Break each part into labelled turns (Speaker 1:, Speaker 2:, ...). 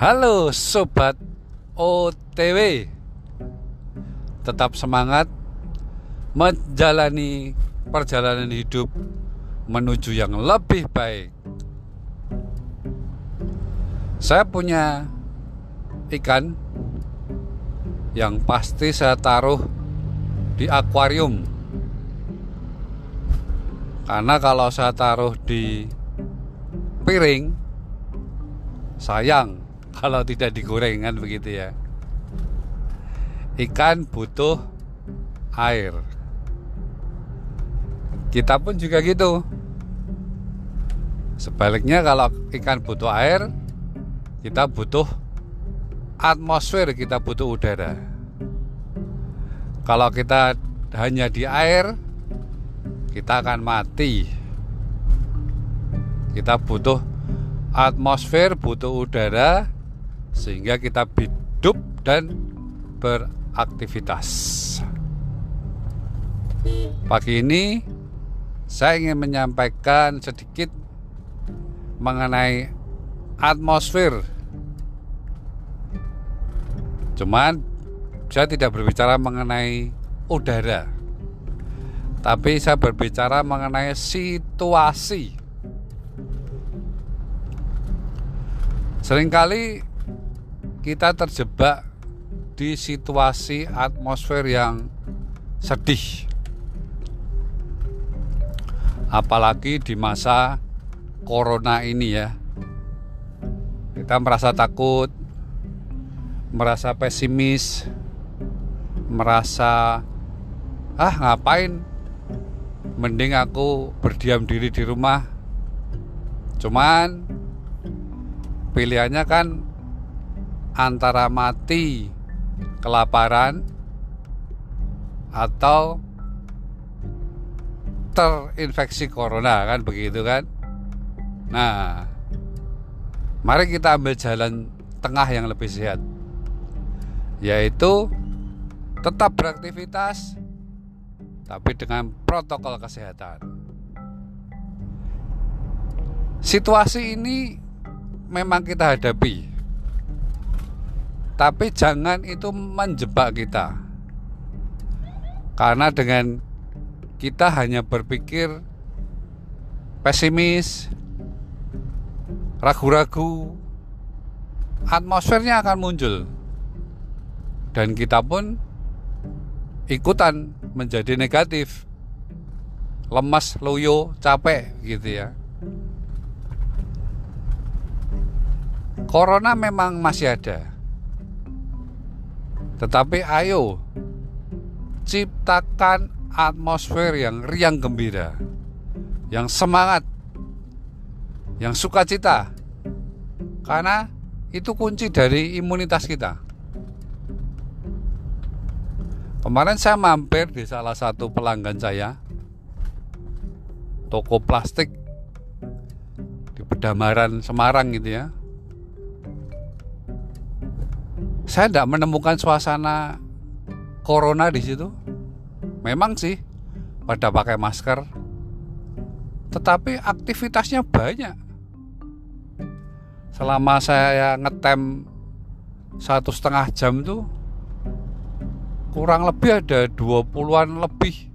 Speaker 1: Halo sobat OTW. Tetap semangat menjalani perjalanan hidup menuju yang lebih baik. Saya punya ikan yang pasti saya taruh di akuarium. Karena kalau saya taruh di piring sayang kalau tidak digoreng kan begitu ya. Ikan butuh air. Kita pun juga gitu. Sebaliknya kalau ikan butuh air, kita butuh atmosfer, kita butuh udara. Kalau kita hanya di air, kita akan mati. Kita butuh atmosfer, butuh udara, sehingga kita hidup dan beraktivitas. Pagi ini saya ingin menyampaikan sedikit mengenai atmosfer. Cuman saya tidak berbicara mengenai udara. Tapi saya berbicara mengenai situasi. Seringkali kita terjebak di situasi atmosfer yang sedih. Apalagi di masa corona ini ya. Kita merasa takut, merasa pesimis, merasa ah ngapain mending aku berdiam diri di rumah. Cuman pilihannya kan antara mati kelaparan atau terinfeksi corona kan begitu kan? Nah mari kita ambil jalan tengah yang lebih sehat yaitu tetap beraktivitas tapi dengan protokol kesehatan. Situasi ini memang kita hadapi tapi jangan itu menjebak kita. Karena dengan kita hanya berpikir pesimis ragu-ragu atmosfernya akan muncul. Dan kita pun ikutan menjadi negatif. Lemas loyo capek gitu ya. Corona memang masih ada tetapi ayo ciptakan atmosfer yang riang gembira, yang semangat, yang sukacita. Karena itu kunci dari imunitas kita. Kemarin saya mampir di salah satu pelanggan saya, toko plastik di Pedamaran Semarang gitu ya. Saya tidak menemukan suasana corona di situ. Memang sih pada pakai masker, tetapi aktivitasnya banyak. Selama saya ngetem satu setengah jam tuh kurang lebih ada 20-an lebih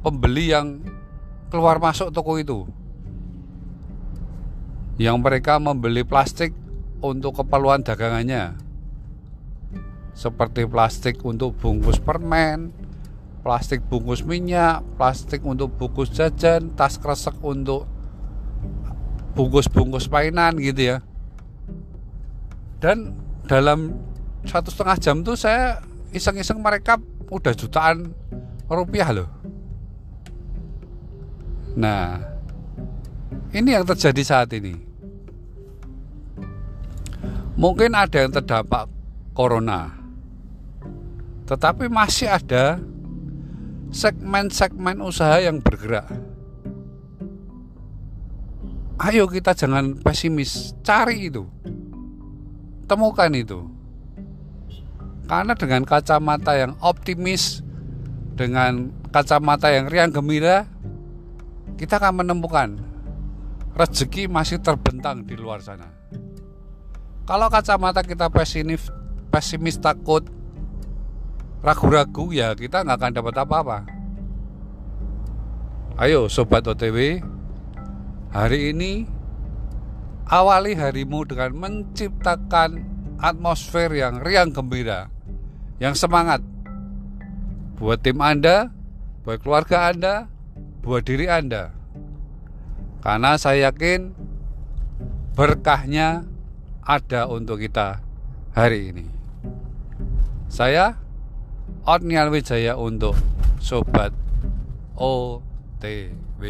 Speaker 1: pembeli yang keluar masuk toko itu yang mereka membeli plastik untuk keperluan dagangannya seperti plastik untuk bungkus permen, plastik bungkus minyak, plastik untuk bungkus jajan, tas kresek untuk bungkus-bungkus mainan gitu ya. Dan dalam satu setengah jam tuh saya iseng-iseng mereka udah jutaan rupiah loh. Nah, ini yang terjadi saat ini. Mungkin ada yang terdampak corona. Tetapi masih ada segmen-segmen usaha yang bergerak. Ayo kita jangan pesimis, cari itu. Temukan itu. Karena dengan kacamata yang optimis, dengan kacamata yang riang gembira, kita akan menemukan rezeki masih terbentang di luar sana. Kalau kacamata kita pesimis, pesimis takut, ragu-ragu ya kita nggak akan dapat apa-apa. Ayo sobat OTW, hari ini awali harimu dengan menciptakan atmosfer yang riang gembira, yang semangat buat tim Anda, buat keluarga Anda, buat diri Anda. Karena saya yakin berkahnya ada untuk kita hari ini. Saya Otnial Wijaya untuk Sobat OTW.